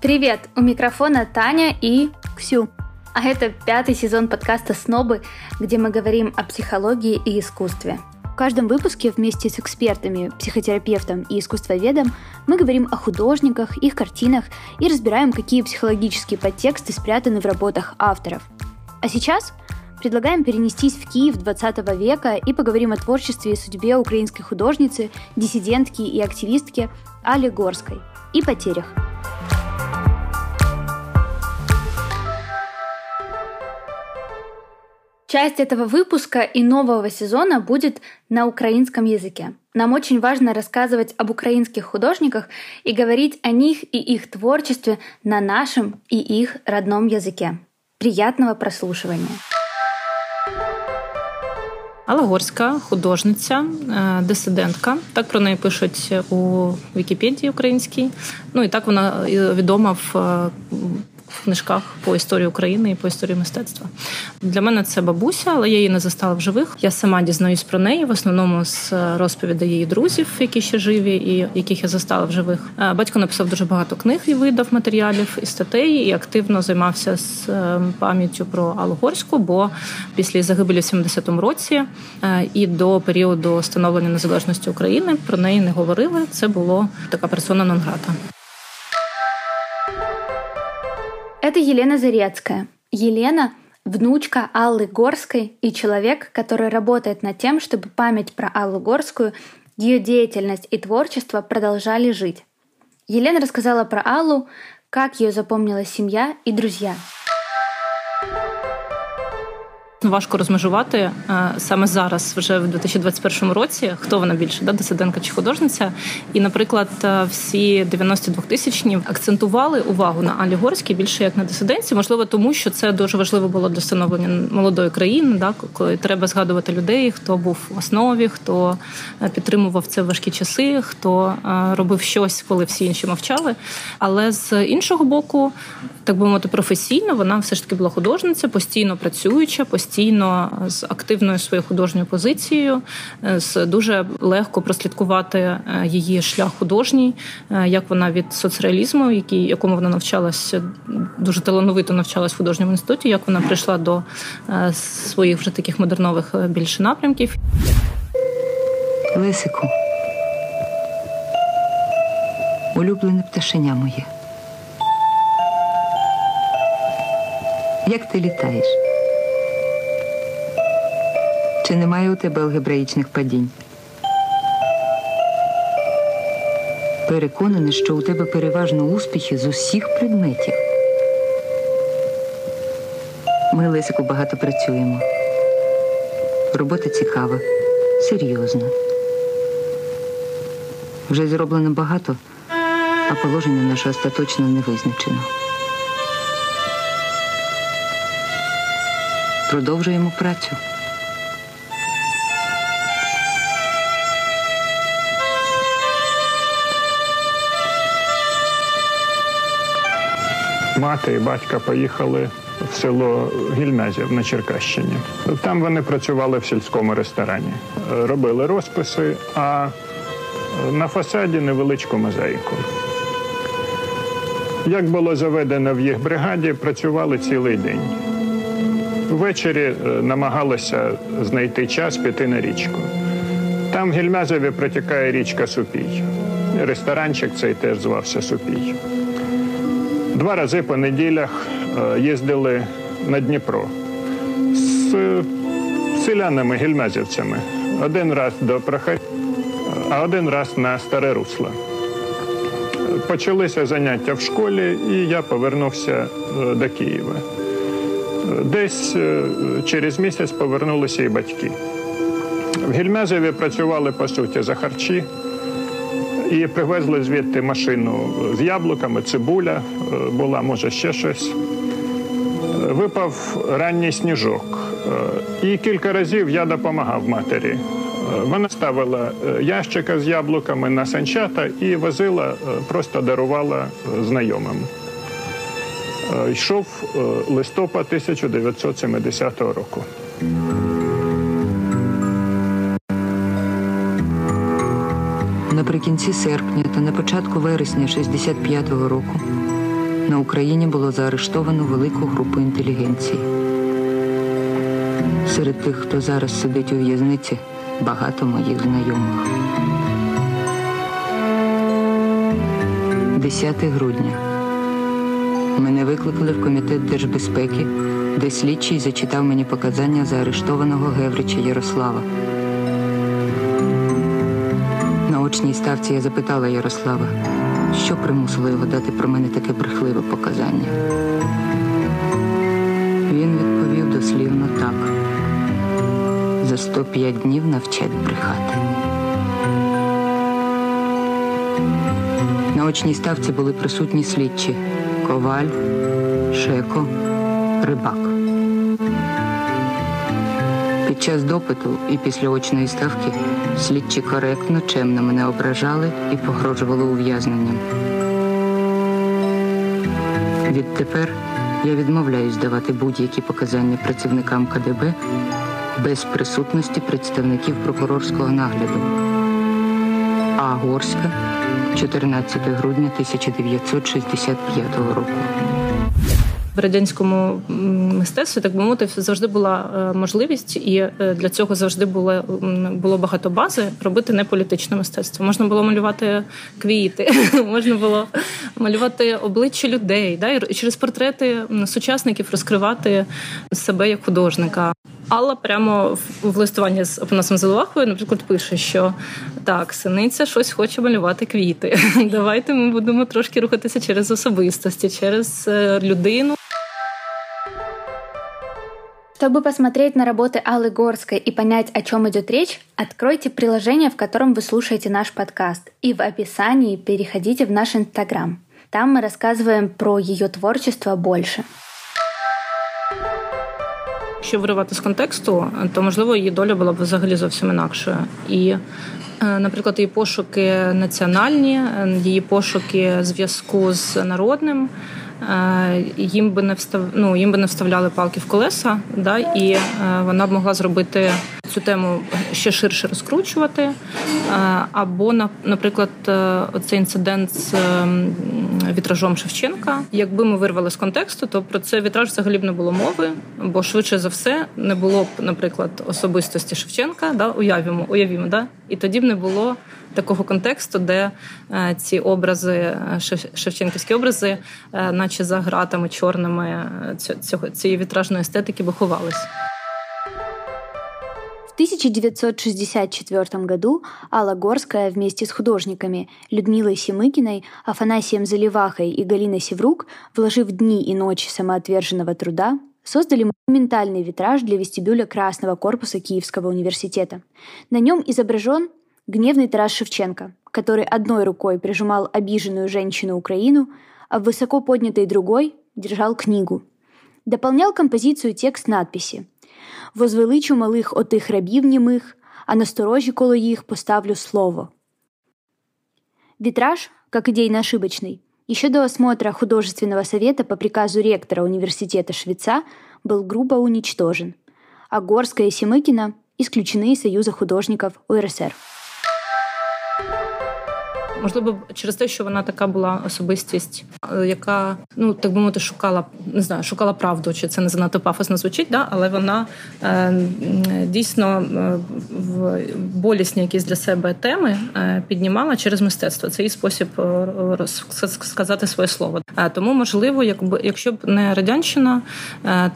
Привет! У микрофона Таня и Ксю. А это пятый сезон подкаста «Снобы», где мы говорим о психологии и искусстве. В каждом выпуске вместе с экспертами, психотерапевтом и искусствоведом мы говорим о художниках, их картинах и разбираем, какие психологические подтексты спрятаны в работах авторов. А сейчас предлагаем перенестись в Киев 20 века и поговорим о творчестве и судьбе украинской художницы, диссидентки и активистки Али Горской и потерях – Часть этого выпуска и нового сезона будет на украинском языке. Нам очень важно рассказывать об украинских художниках и говорить о них и их творчестве на нашем и их родном языке. Приятного прослушивания! Алла Горська, художниця, е, дисидентка. Так про неї пишуть у Вікіпедії українській. Ну і так вона відома в е, в книжках по історії України і по історії мистецтва. Для мене це бабуся, але я її не застала в живих. Я сама дізнаюсь про неї, в основному з розповідей її друзів, які ще живі, і яких я застала в живих. Батько написав дуже багато книг і видав матеріалів і статей, і активно займався з е, пам'яттю про Аллу Горську, бо після загибелі в 70-му році е, і до періоду становлення незалежності України про неї не говорили. Це було така персона нон-грата. Это Елена Зарецкая. Елена — внучка Аллы Горской и человек, который работает над тем, чтобы память про Аллу Горскую, ее деятельность и творчество продолжали жить. Елена рассказала про Аллу, как ее запомнила семья и друзья — Важко розмежувати е, саме зараз, вже в 2021 році, хто вона більше, да, дисидентка чи художниця. І, наприклад, е, всі 92 тисячні акцентували увагу на Алі Горській більше як на дисиденції, можливо, тому що це дуже важливо було для становлення молодої країни, да, коли треба згадувати людей, хто був в основі, хто е, підтримував це в важкі часи, хто робив щось, коли всі інші мовчали. Але з іншого боку, так би мовити, професійно вона все ж таки була художниця, постійно працююча, постійно постійно з активною своєю художньою позицією, е, з дуже легко прослідкувати е, її шлях художній, е, як вона від соцреалізму, який якому вона навчалася дуже талановито навчалась в художньому інституті, як вона прийшла до своїх вже таких модернових більше напрямків. Лисику, улюблене пташеня моє. Як ти літаєш? Чи немає у тебе алгебраїчних падінь? Переконаний, що у тебе переважно успіхи з усіх предметів. Ми Лесику багато працюємо. Робота цікава, серйозна. Вже зроблено багато, а положення наше остаточно не визначено. Продовжуємо працю. Мати і батька поїхали в село Гільмезів на Черкащині. Там вони працювали в сільському ресторані, робили розписи, а на фасаді невеличку мозаїку. Як було заведено в їх бригаді, працювали цілий день. Ввечері е, намагалися знайти час піти на річку. Там в Гільмязові протікає річка Супій. Ресторанчик цей теж звався Супій. Два рази по неділях е, їздили на Дніпро з селянами гільмезівцями. Один раз до Прохай, а один раз на Старе Русло. Почалися заняття в школі, і я повернувся е, до Києва. Десь е, через місяць повернулися і батьки. В Гільмезові працювали по суті за харчі і привезли звідти машину з яблуками, цибуля е, була, може ще щось. Випав ранній сніжок, е, і кілька разів я допомагав матері. Е, вона ставила ящика з яблуками на санчата і возила, просто дарувала знайомим. Йшов листопад 1970 року. Наприкінці серпня та на початку вересня 65-го року на Україні було заарештовано велику групу інтелігенції. Серед тих, хто зараз сидить у в'язниці, багато моїх знайомих. 10 грудня. Мене викликали в комітет держбезпеки, де слідчий зачитав мені показання заарештованого Геврича Ярослава. На очній ставці я запитала Ярослава, що примусило його дати про мене таке брехливе показання. Він відповів дослівно так: за 105 днів навчать брехати. На очній ставці були присутні слідчі Коваль, Шеко, Рибак. Під час допиту і після очної ставки слідчі коректно, чемно мене ображали і погрожували ув'язненням. Відтепер я відмовляюсь давати будь-які показання працівникам КДБ без присутності представників прокурорського нагляду. А Горська 14 грудня 1965 року. В радянському мистецтві, так би мовити, завжди була е, можливість, і е, для цього завжди було було багато бази робити не політичне мистецтво. Можна було малювати квіти, можна було малювати обличчя людей, да, і через портрети сучасників розкривати себе як художника. Алла прямо в листуванні з Опанасом Зеленахою, наприклад, пише, що так, синиця щось хоче малювати квіти. Давайте ми будемо трошки рухатися через особистості, через е, людину. Чтобы посмотреть на работы Аллы Горской и понять, о чем идет речь, откройте приложение, в котором вы слушаете наш подкаст, и в описании переходите в наш Инстаграм. Там мы рассказываем про ее творчество больше. Якщо виривати з контексту, то можливо її доля була б взагалі зовсім інакшою. І, е, наприклад, її пошуки національні, е, її пошуки зв'язку з народним. Е, їм би не встав... ну, їм би не вставляли палки в колеса, да, і е, вона б могла зробити цю тему ще ширше розкручувати. Е, або, наприклад, оцей інцидент з вітражом Шевченка. Якби ми вирвали з контексту, то про це вітраж взагалі б не було мови, бо швидше за все не було б, наприклад, особистості Шевченка, да, уявімо, уявімо, да, і тоді б не було такого контексту, де е, ці образи, е, шевченківські образи, е, наче за гратами чорними цього цієї вітражної естетики, би ховались. В 1964 году Алла Горская вместе с художниками Людмилой Семыкиной, Афанасием Заливахой и Галиной Севрук, вложив дни и ночи самоотверженного труда, создали монументальный витраж для вестибюля Красного корпуса Киевского университета. На нем изображен Гневный Тарас Шевченко, который одной рукой прижимал обиженную женщину Украину, а в высоко поднятой другой держал книгу. Дополнял композицию текст надписи «Возвеличу малих отих рабів німих, а на сторожі коло їх поставлю слово». Витраж, как идейно ошибочный, еще до осмотра художественного совета по приказу ректора университета Швеца был грубо уничтожен, а Горская и Семыкина исключены из Союза художников УРСР. Можливо, через те, що вона така була особистість, е, яка ну так би мовити, шукала не знаю, шукала правду, чи це не занадто пафосно звучить, да? але вона е, дійсно е, в болісні якісь для себе теми е, піднімала через мистецтво. Це її спосіб сказати своє слово. Тому, можливо, якби якщо б не радянщина,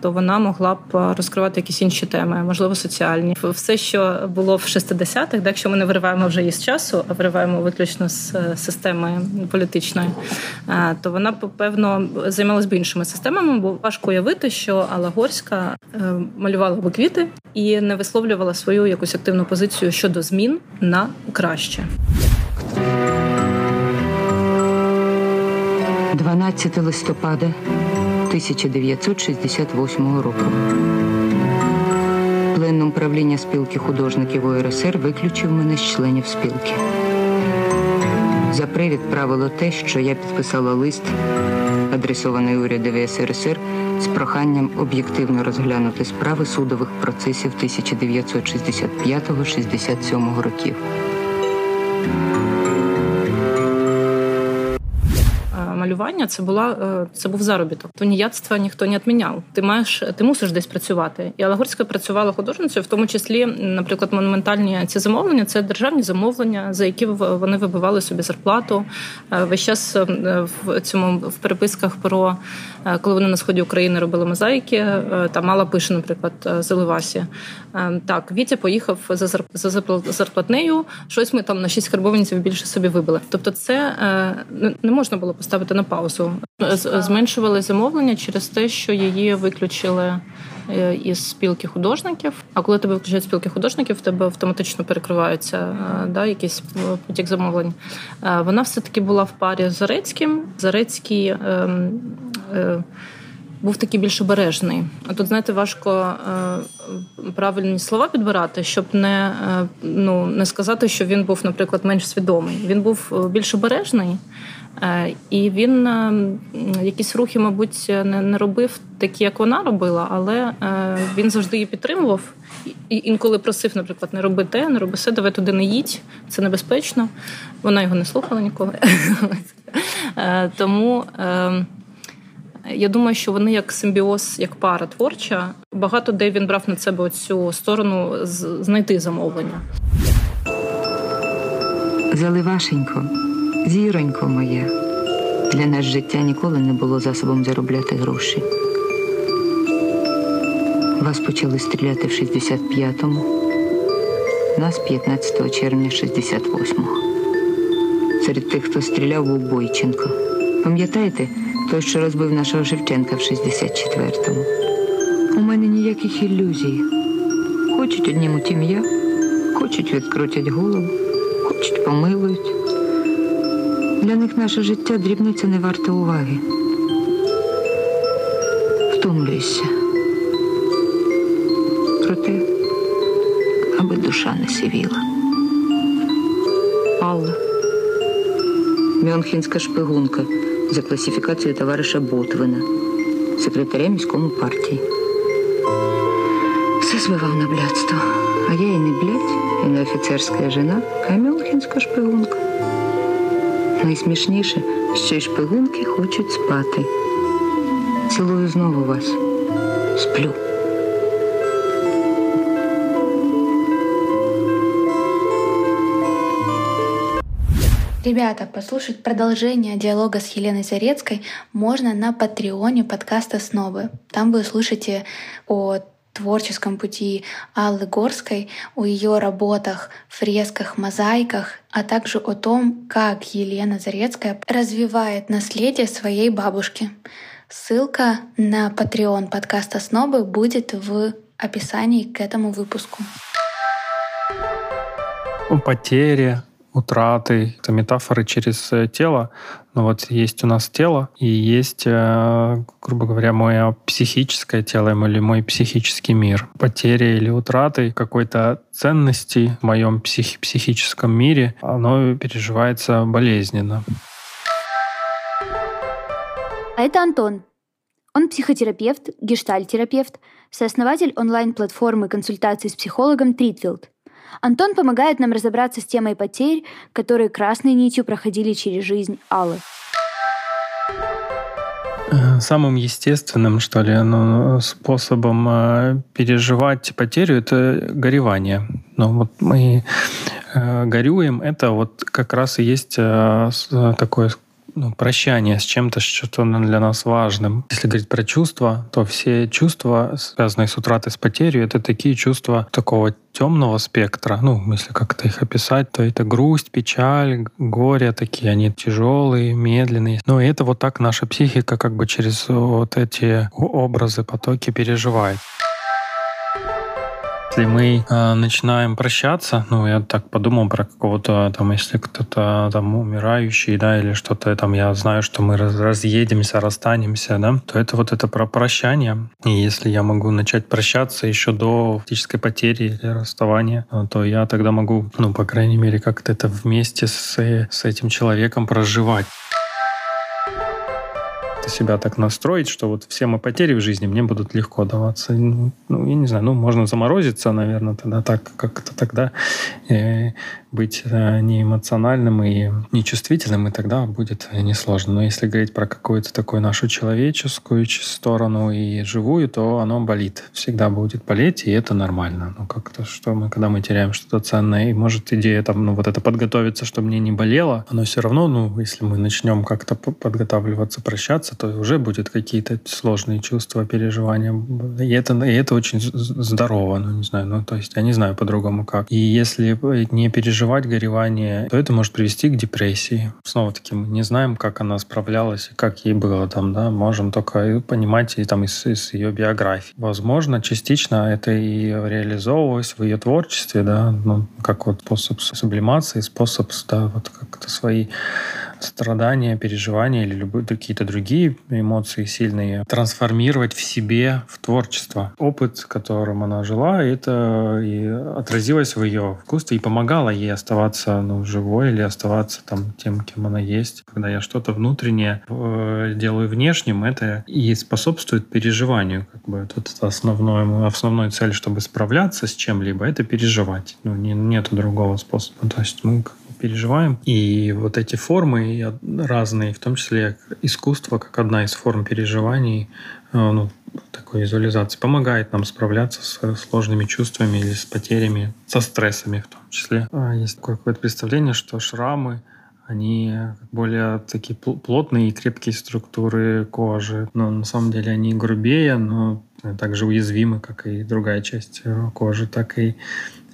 то вона могла б розкривати якісь інші теми, можливо, соціальні. Все, що було в 60-х, да, якщо ми не вириваємо вже її з часу, а вириваємо виключно з системи політичної, е, то вона певно займалась би іншими системами, бо важко уявити, що Алла Горська е, малювала би квіти і не висловлювала свою якусь активну позицію щодо змін на краще. 12 листопада 1968 року. Пленум правління спілки художників УРСР виключив мене з членів спілки. За привід правило те, що я підписала лист, адресований урядові СРСР, з проханням об'єктивно розглянути справи судових процесів 1965-67 років. Малювання це була е, це був заробіток. Тоніяцтва ніхто не відміняв. Ти маєш, ти мусиш десь працювати. І Алагорська працювала художницею, в тому числі, наприклад, монументальні ці замовлення це державні замовлення, за які вони вибивали собі зарплату. Е, весь час в цьому в переписках про коли вони на сході України робили мозаїки. Там мала пише, наприклад, Заливасі. Так, Вітя поїхав за зарплатнею. Щось ми там на шість карбованців більше собі вибили. Тобто, це не можна було поставити на паузу. Зменшували замовлення через те, що її виключили е, із спілки художників. А коли тебе виключають спілки художників, в тебе автоматично перекриваються е, да, якийсь потік замовлень. Е, вона все таки була в парі з Зарецьким. Зарецький. Е, е, був такий більш обережний. А тут, знаєте, важко е, правильні слова підбирати, щоб не е, ну, не сказати, що він був, наприклад, менш свідомий. Він був е, більш обережний, е, і він е, якісь рухи, мабуть, не, не робив такі, як вона робила, але е, він завжди її підтримував. І інколи просив, наприклад, не роби те, не роби все, давай туди не їдь, це небезпечно. Вона його не слухала ніколи. Тому я думаю, що вони як симбіоз, як пара творча. Багато де він брав на себе цю сторону знайти замовлення. Заливашенько, зіронько моя. Для нас життя ніколи не було засобом заробляти гроші. Вас почали стріляти в 65-му, нас 15 червня 68-го. Серед тих, хто стріляв, був Бойченко. Пам'ятаєте? той, що розбив нашого Шевченка в 64-му. У мене ніяких ілюзій. Хочуть однімуть ім'я, хочуть відкрутять голову, хочуть помилують. Для них наше життя дрібниця не варта уваги. Втомлюйся. Проте, аби душа не сивіла. Алла, Мюнхенська шпигунка за классификацию товариша Ботвина, секретаря міському партії. Все звивав на блядство. А я і не блядь, і не офіцерська жена, а мюнхенська шпигунка. Найсмішніше, що й шпигунки хочуть спати. Цілую знову вас. Сплю. Ребята, послушать продолжение диалога с Еленой Зарецкой можно на патреоне подкаста «Снобы». Там вы услышите о творческом пути Аллы Горской, о ее работах, фресках, мозаиках, а также о том, как Елена Зарецкая развивает наследие своей бабушки. Ссылка на Patreon подкаста «Снобы» будет в описании к этому выпуску. Потери, утраты, это метафоры через э, тело. Но вот есть у нас тело, и есть, э, грубо говоря, мое психическое тело или мой психический мир. Потери или утраты какой-то ценности в моем псих психическом мире, оно переживается болезненно. А это Антон. Он психотерапевт, гештальтерапевт, сооснователь онлайн-платформы консультаций с психологом Тритфилд. Антон помогает нам разобраться с темой потерь, которые красной нитью проходили через жизнь Аллы. Э, самым естественным, что ли, ну, способом э, переживать потерю это горевание. Ну, вот мы э, горюем, это вот как раз и есть такое ну, прощание с чем-то, что для нас важным. Если говорить про чувства, то все чувства, связанные с утратой, с потерей, это такие чувства такого темного спектра. Ну, если как-то их описать, то это грусть, печаль, горе такие, они тяжелые, медленные. Но это вот так наша психика как бы через вот эти образы, потоки переживает. Если мы э, начинаем прощаться, ну, я так подумал про какого-то там, если кто-то там умирающий, да, или что-то там, я знаю, что мы раз, разъедемся, расстанемся, да, то это вот это про прощание. И если я могу начать прощаться еще до фактической потери или расставания, э, то я тогда могу, ну, по крайней мере, как-то это вместе с, с этим человеком проживать себя так настроить, что вот все мои потери в жизни мне будут легко даваться. Ну, я не знаю, ну, можно заморозиться, наверное, тогда так, как-то тогда э, быть э, неэмоциональным и нечувствительным, и тогда будет несложно. Но если говорить про какую-то такую нашу человеческую сторону и живую, то оно болит. Всегда будет болеть, и это нормально. Ну, как-то, что мы, когда мы теряем что-то ценное, и может идея там, ну, вот это подготовиться, чтобы мне не болело, оно все равно, ну, если мы начнем как-то подготавливаться, прощаться, то уже будет какие-то сложные чувства, переживания. И это, и это очень здорово, ну, не знаю, ну, то есть я не знаю по-другому как. И если не переживать горевание, то это может привести к депрессии. Снова-таки мы не знаем, как она справлялась как ей было там, да, можем только понимать и там из, из ее биографии. Возможно, частично это и реализовывалось в ее творчестве, да, ну, как вот способ сублимации, способ, да, вот как-то свои страдания, переживания или любые какие-то другие эмоции сильные трансформировать в себе в творчество. Опыт, которым она жила, это и отразилось в ее вкусе и помогало ей оставаться ну, живой или оставаться там тем, кем она есть. Когда я что-то внутреннее э, делаю внешним, это и способствует переживанию. Как бы тут основной, основной цель, чтобы справляться с чем-либо, это переживать. Ну, не, нету другого способа. То есть мы переживаем. И вот эти формы разные, в том числе искусство, как одна из форм переживаний, э, ну, такой визуализации, помогает нам справляться с сложными чувствами или с потерями, со стрессами в том числе. А есть такое какое-то представление, что шрамы они более такие плотные и крепкие структуры кожи. Но на самом деле они грубее, но также уязвимы, как и другая часть э, кожи, так и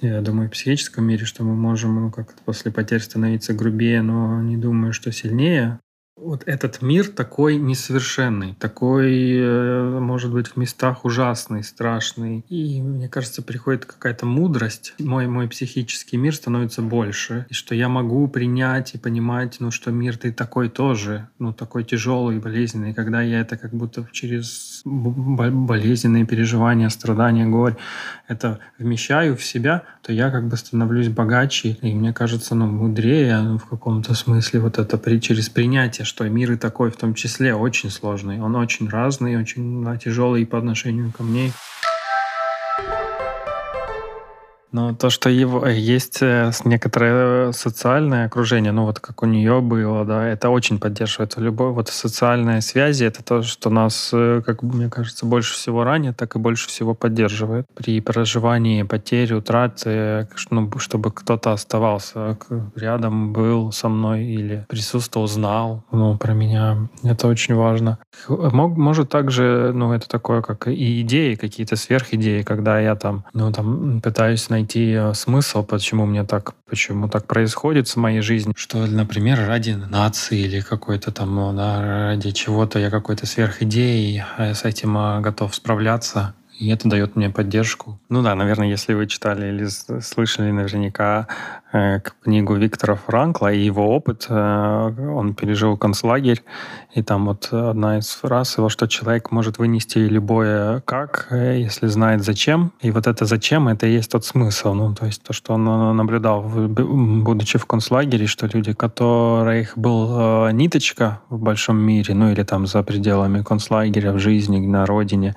я думаю, в психическом мире, что мы можем ну, как-то после потерь становиться грубее, но не думаю, что сильнее вот этот мир такой несовершенный, такой, э, может быть, в местах ужасный, страшный. И мне кажется, приходит какая-то мудрость. Мой, мой психический мир становится больше. И что я могу принять и понимать, ну, что мир ты такой тоже, ну, такой тяжелый, болезненный. Когда я это как будто через болезненные переживания, страдания, горе, это вмещаю в себя, то я как бы становлюсь богаче. И мне кажется, ну, мудрее ну, в каком-то смысле вот это при, через принятие, что мир и такой в том числе очень сложный. Он очень разный, очень тяжелый по отношению ко мне. Но то, что его э, есть э, некоторое социальное окружение, ну вот как у нее было, да, это очень поддерживает. Любовь, вот социальные связи, это то, что нас, э, как мне кажется, больше всего ранит, так и больше всего поддерживает. При проживании потери, утраты, ну, чтобы кто-то оставался рядом, был со мной или присутствовал, знал ну, про меня. Это очень важно. Может также, ну это такое, как и идеи, какие-то сверхидеи, когда я там, ну там пытаюсь найти найти э, смысл, почему мне так, почему так происходит с моей жизнью, что, например, ради нации или какой-то там, ну, да, ради чего-то я какой-то сверхидеей а с этим а, готов справляться. И это дает мне поддержку. Ну да, наверное, если вы читали или слышали наверняка э, книгу Виктора Франкла и его опыт, э, он пережил концлагерь, и там вот одна из фраз его, что человек может вынести любое как, э, если знает зачем. И вот это зачем, это и есть тот смысл. Ну, то есть то, что он наблюдал, будучи в концлагере, что люди, которых был э, ниточка в большом мире, ну или там за пределами концлагеря в жизни, на родине,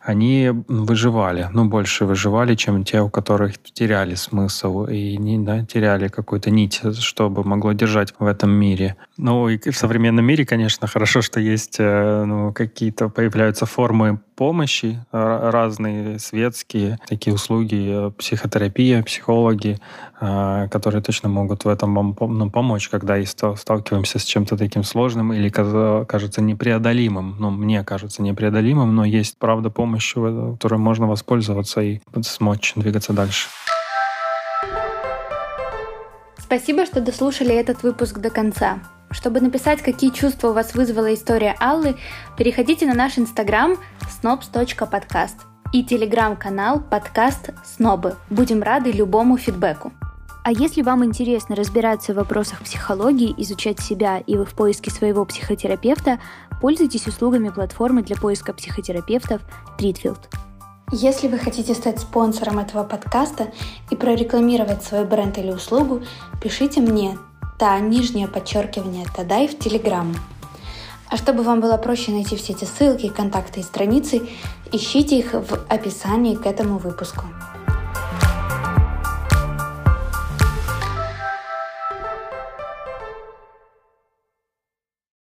они выживали, ну, больше выживали, чем те, у которых теряли смысл и не, да, теряли какую-то нить, чтобы могло держать в этом мире. Ну, и в современном мире, конечно, хорошо, что есть э, ну, какие-то появляются формы помощи разные, светские, такие услуги, э, психотерапия, психологи, э, которые точно могут в этом нам ну, помочь, когда и сталкиваемся с чем-то таким сложным или кажется непреодолимым. Ну, мне кажется непреодолимым, но есть, правда, помощь, которой можно воспользоваться и смочь двигаться дальше. Спасибо, что дослушали этот выпуск до конца. Чтобы написать, какие чувства у вас вызвала история Аллы, переходите на наш инстаграм snobs.podcast и телеграм-канал подкаст Снобы. Будем рады любому фидбэку. А если вам интересно разбираться в вопросах психологии, изучать себя и вы в поиске своего психотерапевта, пользуйтесь услугами платформы для поиска психотерапевтов Treatfield. Если вы хотите стать спонсором этого подкаста и прорекламировать свой бренд или услугу, пишите мне та нижнее подчеркивание Тадай в Телеграм. А чтобы вам было проще найти все эти ссылки, контакты и страницы, ищите их в описании к этому выпуску.